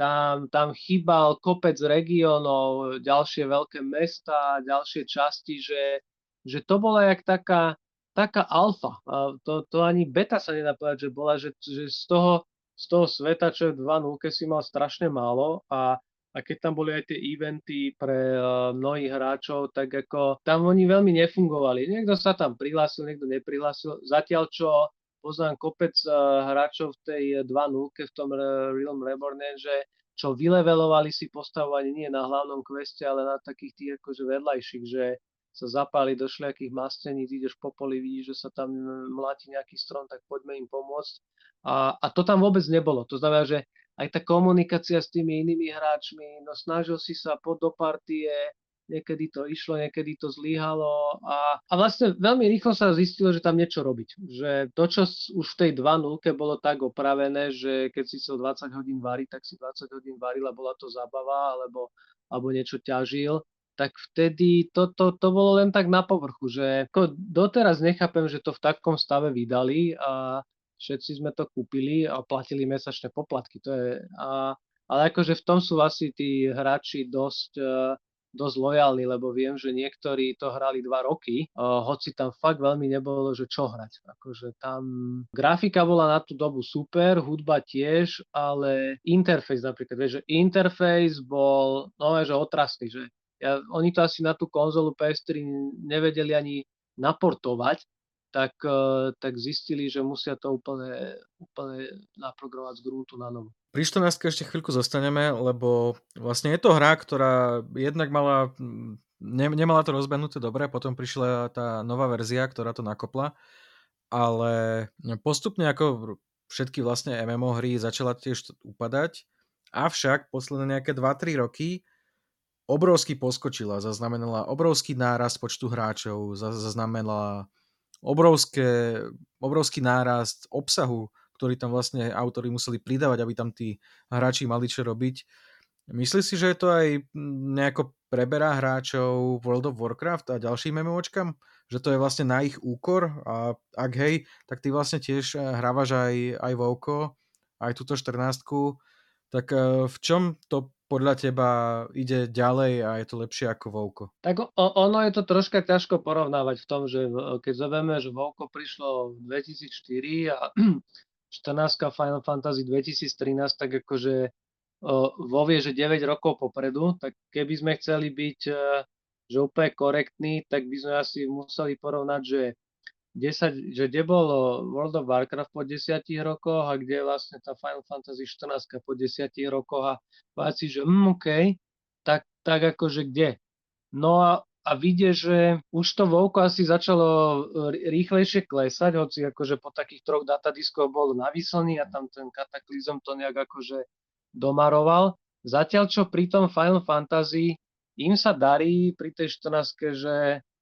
tam, tam chýbal kopec regiónov, ďalšie veľké mesta, ďalšie časti, že, že to bola jak taká, taká alfa. To, to ani beta sa nedá povedať, že bola, že, že z, toho, z toho sveta, čo je 2 si mal strašne málo a, a keď tam boli aj tie eventy pre uh, mnohých hráčov, tak ako tam oni veľmi nefungovali. Niekto sa tam prihlásil, niekto neprihlásil. Zatiaľ čo poznám kopec uh, hráčov v tej 2.0 v tom Realm Reborn, že čo vylevelovali si postavu ani nie na hlavnom queste, ale na takých tých akože vedľajších, že sa zapáli do šľakých mastení, ideš po poli, vidíš, že sa tam mláti nejaký strom, tak poďme im pomôcť. A, a to tam vôbec nebolo. To znamená, že aj tá komunikácia s tými inými hráčmi, no snažil si sa pod do partie, niekedy to išlo, niekedy to zlyhalo a, a vlastne veľmi rýchlo sa zistilo, že tam niečo robiť. Že to, čo už v tej 2.0 bolo tak opravené, že keď si chcel 20 hodín variť, tak si 20 hodín varil a bola to zabava, alebo, alebo niečo ťažil, tak vtedy to, to, to bolo len tak na povrchu, že ako doteraz nechápem, že to v takom stave vydali a všetci sme to kúpili a platili mesačné poplatky. To je, a, ale akože v tom sú asi tí hráči dosť dosť lojálni, lebo viem, že niektorí to hrali dva roky, hoci tam fakt veľmi nebolo, že čo hrať. Akože tam grafika bola na tú dobu super, hudba tiež, ale interfejs napríklad, vieš, že interfejs bol, no že otrasný, že ja, oni to asi na tú konzolu PS3 nevedeli ani naportovať, tak, uh, tak zistili, že musia to úplne, úplne naprogramovať z gruntu na novo. Pri 14 ešte chvíľku zostaneme, lebo vlastne je to hra, ktorá jednak mala, ne, nemala to rozbehnuté dobre, potom prišla tá nová verzia, ktorá to nakopla, ale postupne ako všetky vlastne MMO hry začala tiež upadať, avšak posledné nejaké 2-3 roky obrovsky poskočila, zaznamenala obrovský nárast počtu hráčov, zaznamenala obrovské, obrovský nárast obsahu, ktorý tam vlastne autory museli pridávať, aby tam tí hráči mali čo robiť. Myslíš si, že to aj nejako preberá hráčov World of Warcraft a ďalším MMOčkam? Že to je vlastne na ich úkor? A ak hej, tak ty vlastne tiež eh, hrávaš aj, aj Vovko, aj túto 14 tak eh, v čom to podľa teba ide ďalej a je to lepšie ako Vovko? Tak ono je to troška ťažko porovnávať v tom, že keď zoberieme, že Vovko prišlo v 2004 a <clears throat> 14 Final Fantasy 2013, tak akože vo vie, že 9 rokov popredu, tak keby sme chceli byť že úplne korektní, tak by sme asi museli porovnať, že 10, že kde bolo World of Warcraft po 10 rokoch a kde je vlastne tá Final Fantasy 14 po 10 rokoch a povedať si, že mm, OK, tak, tak akože kde. No a, a vidie, že už to Vovko asi začalo rýchlejšie klesať, hoci akože po takých troch datadiskoch bol navyslný a tam ten kataklizm to nejak akože domaroval. Zatiaľ čo pri tom Final Fantasy im sa darí pri tej 14 že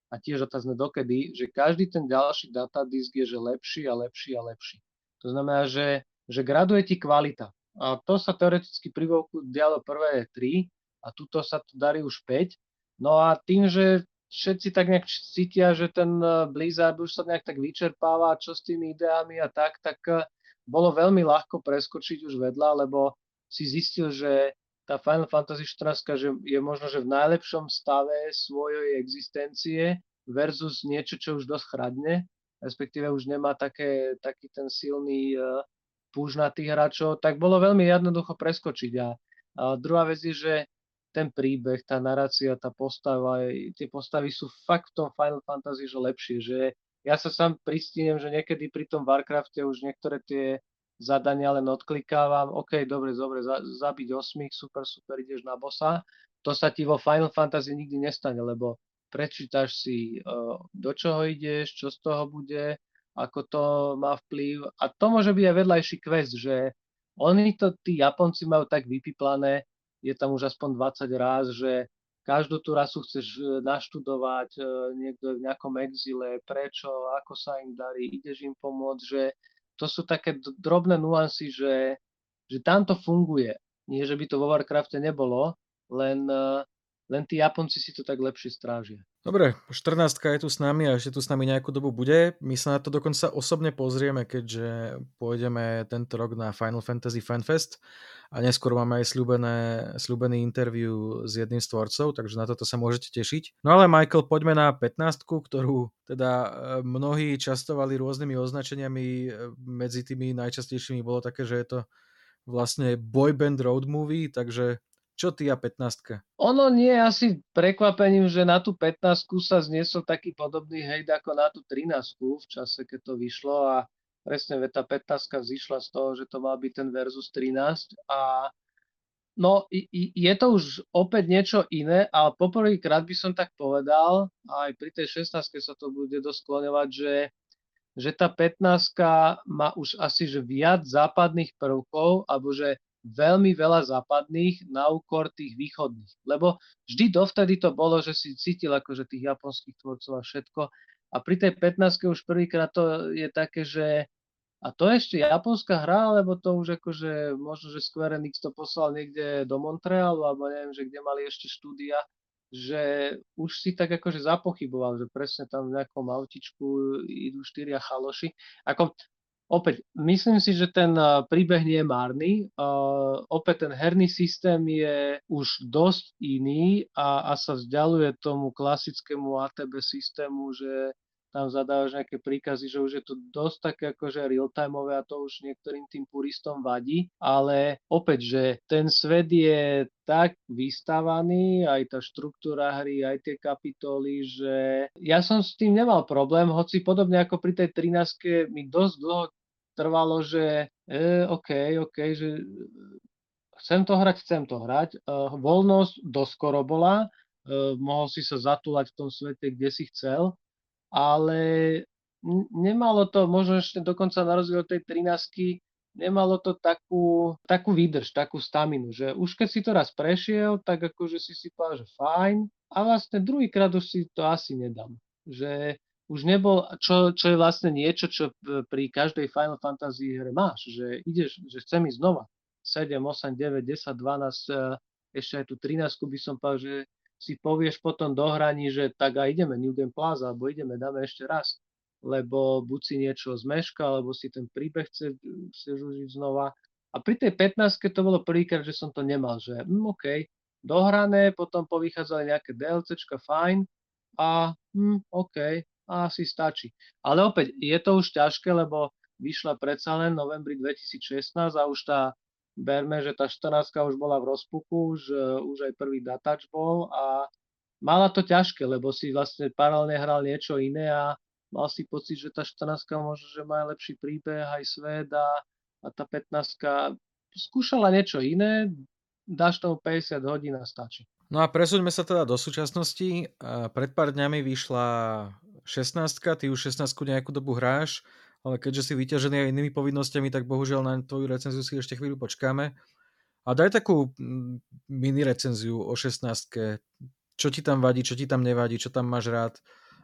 a tiež otázne dokedy, že každý ten ďalší datadisk je že lepší a lepší a lepší. To znamená, že, že graduje ti kvalita. A to sa teoreticky pri Vovku dialo prvé 3 a tuto sa to darí už 5. No a tým, že všetci tak nejak cítia, že ten eh, Blizzard už sa nejak tak vyčerpáva, čo s tými ideami a tak, tak eh, bolo veľmi ľahko preskočiť už vedľa, lebo si zistil, že tá Final Fantasy 14 že je možno, že v najlepšom stave svojej existencie versus niečo, čo už dosť chradne, respektíve už nemá také, taký ten silný uh, púž na tých hráčov, tak bolo veľmi jednoducho preskočiť. A, a druhá vec je, že ten príbeh, tá narácia, tá postava, tie postavy sú fakt v tom Final Fantasy že lepšie, že ja sa sám pristínam, že niekedy pri tom Warcrafte už niektoré tie zadania len odklikávam, OK, dobre, dobre, za, zabiť osmých, super, super, ideš na bossa. To sa ti vo Final Fantasy nikdy nestane, lebo prečítaš si, uh, do čoho ideš, čo z toho bude, ako to má vplyv. A to môže byť aj vedľajší quest, že oni to, tí Japonci majú tak vypiplané, je tam už aspoň 20 ráz, že každú tú rasu chceš e, naštudovať, e, niekto v nejakom exile, prečo, ako sa im darí, ideš im pomôcť, že to sú také drobné nuancy, že že tam to funguje. Nie, že by to vo Warcrafte nebolo, len, uh, len tí Japonci si to tak lepšie strážia. Dobre, 14 je tu s nami a ešte tu s nami nejakú dobu bude. My sa na to dokonca osobne pozrieme, keďže pôjdeme tento rok na Final Fantasy Fanfest a neskôr máme aj slúbené, slúbený interview s jedným z tvorcov, takže na toto sa môžete tešiť. No ale Michael, poďme na 15, ktorú teda e, mnohí častovali rôznymi označeniami. E, medzi tými najčastejšími bolo také, že je to vlastne boyband road movie, takže čo ty a 15? Ono nie je asi prekvapením, že na tú 15 sa zniesol taký podobný hejt ako na tú 13 v čase, keď to vyšlo a presne tá 15 vzýšla z toho, že to mal byť ten versus 13 a no je to už opäť niečo iné, ale poprvýkrát by som tak povedal, aj pri tej 16 sa to bude dosť skloňovať, že že tá 15 má už asi že viac západných prvkov, alebo že veľmi veľa západných na úkor tých východných. Lebo vždy dovtedy to bolo, že si cítil akože tých japonských tvorcov a všetko. A pri tej 15 už prvýkrát to je také, že a to ešte japonská hra, alebo to už akože možno, že Square Enix to poslal niekde do Montrealu, alebo neviem, že kde mali ešte štúdia, že už si tak akože zapochyboval, že presne tam v nejakom autičku idú štyria chaloši. Ako opäť, myslím si, že ten príbeh nie je márny. Uh, opäť ten herný systém je už dosť iný a, a sa vzdialuje tomu klasickému ATB systému, že tam zadávaš nejaké príkazy, že už je to dosť také akože real-timeové a to už niektorým tým puristom vadí, ale opäť, že ten svet je tak vystavaný, aj tá štruktúra hry, aj tie kapitoly, že ja som s tým nemal problém, hoci podobne ako pri tej 13 mi dosť dlho trvalo, že e, OK, OK, že chcem to hrať, chcem to hrať. Uh, voľnosť doskoro bola, uh, mohol si sa zatúlať v tom svete, kde si chcel, ale nemalo to, možno ešte dokonca na rozdiel tej 13 nemalo to takú, takú výdrž, takú staminu, že už keď si to raz prešiel, tak akože si si povedal, že fajn, a vlastne druhýkrát už si to asi nedám. Že už nebol, čo, čo je vlastne niečo, čo pri každej Final Fantasy hre máš, že ideš, že chcem ísť znova. 7, 8, 9, 10, 12, ešte aj tú 13 by som povedal, že si povieš potom do hraní, že tak a ideme New Game Plaza, alebo ideme, dáme ešte raz. Lebo buď si niečo zmeška, alebo si ten príbeh chce, chceš užiť znova. A pri tej 15 to bolo prvýkrát, že som to nemal, že hm, OK, dohrané, potom povychádzali nejaké DLCčka, fajn, a hm, OK, asi stačí. Ale opäť, je to už ťažké, lebo vyšla predsa len novembri 2016 a už tá, berme, že tá 14 už bola v rozpuku, už, už aj prvý datač bol a mala to ťažké, lebo si vlastne paralelne hral niečo iné a mal si pocit, že tá 14 možno, že má lepší príbeh, aj svet a, a tá 15 skúšala niečo iné, dáš tomu 50 hodín a stačí. No a presuňme sa teda do súčasnosti. Pred pár dňami vyšla 16, ty už 16 nejakú dobu hráš, ale keďže si vyťažený aj inými povinnosťami, tak bohužiaľ na tvoju recenziu si ešte chvíľu počkáme. A daj takú mini recenziu o 16 čo ti tam vadí, čo ti tam nevadí, čo tam máš rád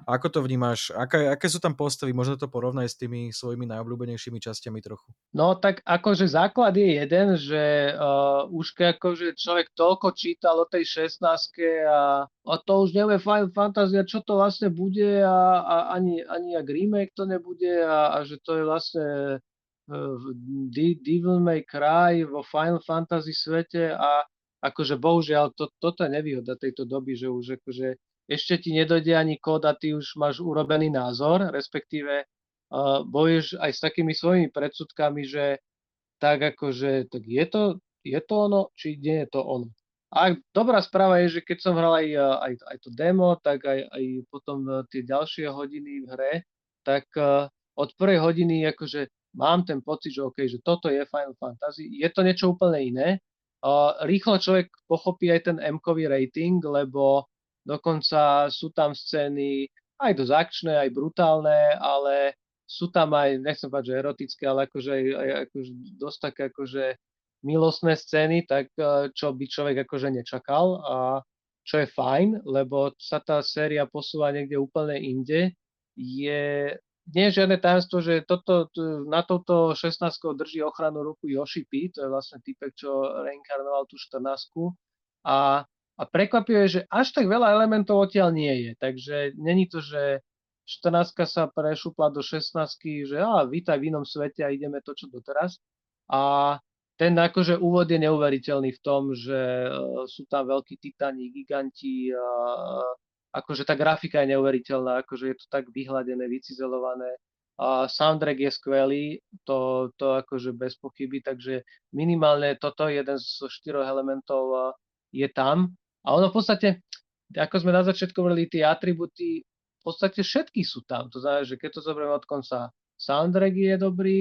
ako to vnímaš? Aké, aké sú tam postavy? Možno to porovnaj s tými svojimi najobľúbenejšími častiami trochu. No tak akože základ je jeden, že uh, už akože človek toľko čítal o tej 16 a, a to už nevie Final Fantasy, čo to vlastne bude a, a ani, ani jak remake to nebude a, a že to je vlastne uh, Devil May Cry vo Final Fantasy svete a akože bohužiaľ to, toto je nevýhoda tejto doby, že už akože ešte ti nedojde ani kód a ty už máš urobený názor, respektíve uh, bojuješ aj s takými svojimi predsudkami, že tak akože, tak je to, je to ono, či nie je to ono. A dobrá správa je, že keď som hral aj, aj, aj to demo, tak aj, aj potom tie ďalšie hodiny v hre, tak uh, od prvej hodiny akože mám ten pocit, že OK, že toto je Final Fantasy. Je to niečo úplne iné. Uh, rýchlo človek pochopí aj ten M-kový rating, lebo Dokonca sú tam scény aj dosť akčné, aj brutálne, ale sú tam aj, nechcem povedať, že erotické, ale akože aj, akože dosť také akože milostné scény, tak e, čo by človek akože nečakal a čo je fajn, lebo sa tá séria posúva niekde úplne inde, je nie je žiadne tajemstvo, že toto, na toto 16 drží ochranu ruku Yoshi P, to je vlastne typek, čo reinkarnoval tú 14 a, a prekvapivé že až tak veľa elementov odtiaľ nie je, takže není to, že 14 sa prešupla do 16, že a vítaj v inom svete a ideme to, čo doteraz. A ten akože úvod je neuveriteľný v tom, že uh, sú tam veľkí titani, giganti, uh, akože tá grafika je neuveriteľná, akože je to tak vyhľadené, vycizelované. A soundtrack je skvelý, to, to akože bez pochyby, takže minimálne toto, jeden zo štyroch elementov je tam. A ono v podstate, ako sme na začiatku hovorili, tie atributy, v podstate všetky sú tam. To znamená, že keď to zoberieme od konca, soundtrack je dobrý,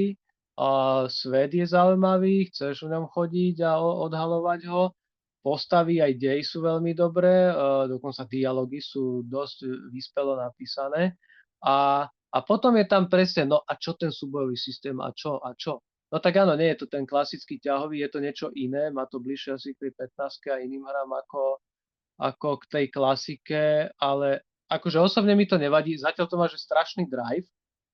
a svet je zaujímavý, chceš v ňom chodiť a odhalovať ho, postavy aj dej sú veľmi dobré, dokonca dialógy sú dosť vyspelo napísané. A, a potom je tam presne, no a čo ten súbojový systém a čo a čo. No tak áno, nie je to ten klasický ťahový, je to niečo iné, má to bližšie asi tej 15 a iným hrám ako, ako k tej klasike, ale akože osobne mi to nevadí, zatiaľ to má, že strašný drive,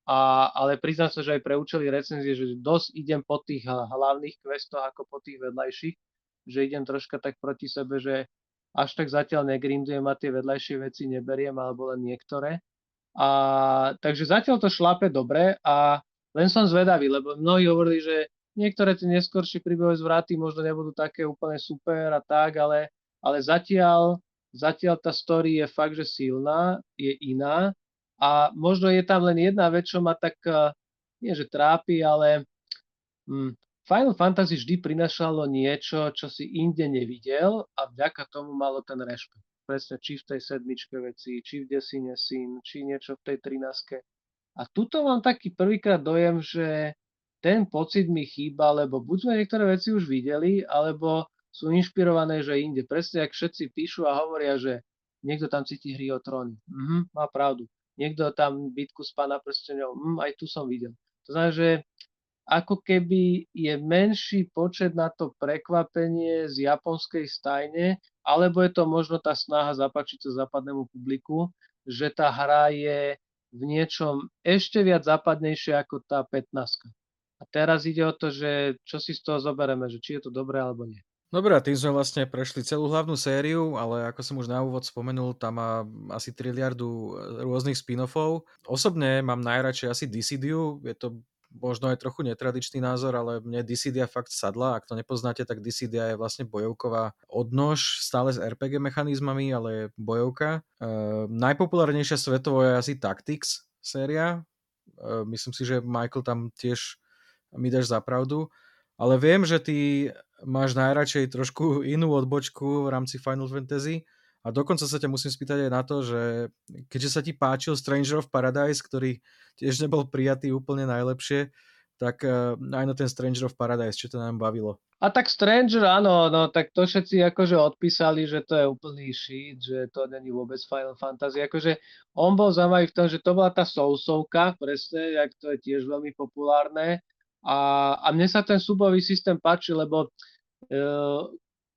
a, ale priznám sa, že aj pre účely recenzie, že dosť idem po tých hlavných questoch ako po tých vedľajších, že idem troška tak proti sebe, že až tak zatiaľ negrindujem a tie vedľajšie veci neberiem, alebo len niektoré. A, takže zatiaľ to šlape dobre a len som zvedavý, lebo mnohí hovorili, že niektoré tie neskôršie príbehové zvraty možno nebudú také úplne super a tak, ale, ale zatiaľ, zatiaľ tá story je fakt, že silná, je iná a možno je tam len jedna vec, čo ma tak, eh, nie že trápi, ale hm, Final Fantasy vždy prinašalo niečo, čo si inde nevidel a vďaka tomu malo ten rešpekt. Presne, či v tej sedmičke veci, či v Desine Sin, či niečo v tej trináske. A tuto mám taký prvýkrát dojem, že ten pocit mi chýba, lebo buď sme niektoré veci už videli, alebo sú inšpirované, že inde. Presne, ak všetci píšu a hovoria, že niekto tam cíti hry o tróny. Mhm, má pravdu. Niekto tam bitku s pána prsteňov, mhm, aj tu som videl. To znamená, že ako keby je menší počet na to prekvapenie z japonskej stajne, alebo je to možno tá snaha zapačiť sa západnému publiku, že tá hra je v niečom ešte viac západnejšia ako tá 15. A teraz ide o to, že čo si z toho zoberieme, že či je to dobré alebo nie. Dobre, a tým sme vlastne prešli celú hlavnú sériu, ale ako som už na úvod spomenul, tam má asi triliardu rôznych spin-offov. Osobne mám najradšej asi Dissidiu, je to možno aj trochu netradičný názor, ale mne Dissidia fakt sadla. Ak to nepoznáte, tak Dissidia je vlastne bojovková odnož, stále s RPG mechanizmami, ale je bojovka. E, najpopulárnejšia svetovo je asi Tactics séria. E, myslím si, že Michael tam tiež mi dáš za pravdu. Ale viem, že ty máš najradšej trošku inú odbočku v rámci Final Fantasy a dokonca sa ťa musím spýtať aj na to, že keďže sa ti páčil Stranger of Paradise, ktorý tiež nebol prijatý úplne najlepšie, tak uh, aj na ten Stranger of Paradise, čo to nám bavilo. A tak Stranger, áno, no tak to všetci akože odpísali, že to je úplný shit, že to není vôbec Final Fantasy. Akože on bol zaujímavý v tom, že to bola tá sousovka, presne, jak to je tiež veľmi populárne. A, a mne sa ten súbový systém páči, lebo uh,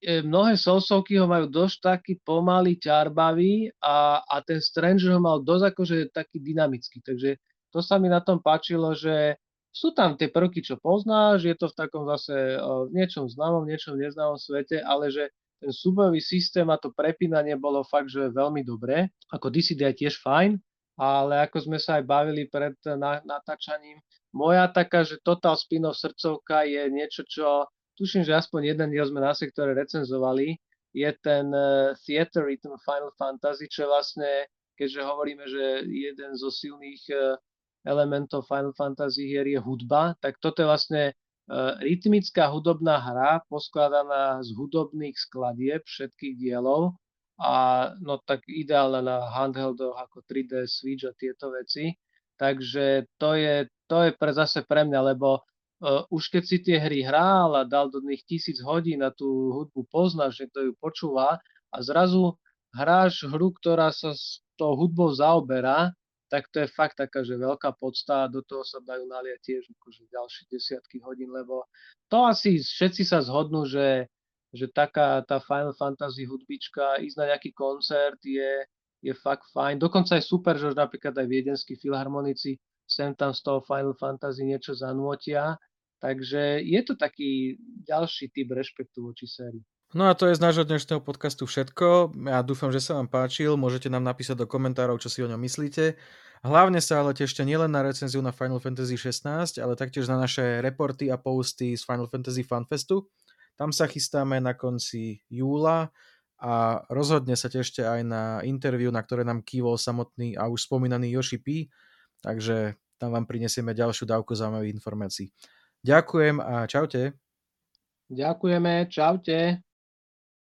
E, mnohé sousovky ho majú dosť taký pomalý, ťarbavý a, a ten Stranger ho mal dosť akože taký dynamický. Takže to sa mi na tom páčilo, že sú tam tie prvky, čo poznáš, je to v takom zase v niečom známom, niečom neznámom svete, ale že ten súbojový systém a to prepínanie bolo fakt, že veľmi dobré. Ako DCD je tiež fajn, ale ako sme sa aj bavili pred natáčaním, moja taká, že Total Spin-off srdcovka je niečo, čo tuším, že aspoň jeden diel sme na sektore recenzovali, je ten uh, Theater Rhythm Final Fantasy, čo vlastne, keďže hovoríme, že jeden zo silných uh, elementov Final Fantasy hier je hudba, tak toto je vlastne rytmická hudobná hra poskladaná z hudobných skladieb všetkých dielov a no tak ideálna na handheldoch ako 3D Switch a tieto veci. Takže to je, to je pre, zase pre mňa, lebo uh, už keď si tie hry hral a dal do nich tisíc hodín a tú hudbu poznáš, že to ju počúva a zrazu hráš hru, ktorá sa s tou hudbou zaoberá, tak to je fakt taká, že veľká podsta a do toho sa dajú naliať tiež akože ďalšie desiatky hodín, lebo to asi všetci sa zhodnú, že, že taká tá Final Fantasy hudbička, ísť na nejaký koncert je, je fakt fajn. Dokonca je super, že napríklad aj viedenskí filharmonici sem tam z toho Final Fantasy niečo zanútia. Takže je to taký ďalší typ rešpektu voči sérii. No a to je z nášho dnešného podcastu všetko. Ja dúfam, že sa vám páčil. Môžete nám napísať do komentárov, čo si o ňom myslíte. Hlavne sa ale tešte nielen na recenziu na Final Fantasy 16, ale taktiež na naše reporty a posty z Final Fantasy Fanfestu. Tam sa chystáme na konci júla a rozhodne sa tešte aj na interviu, na ktoré nám kývol samotný a už spomínaný Yoshi P. Takže tam vám prinesieme ďalšiu dávku zaujímavých informácií. Ďakujem a čaute. Ďakujeme, čaute.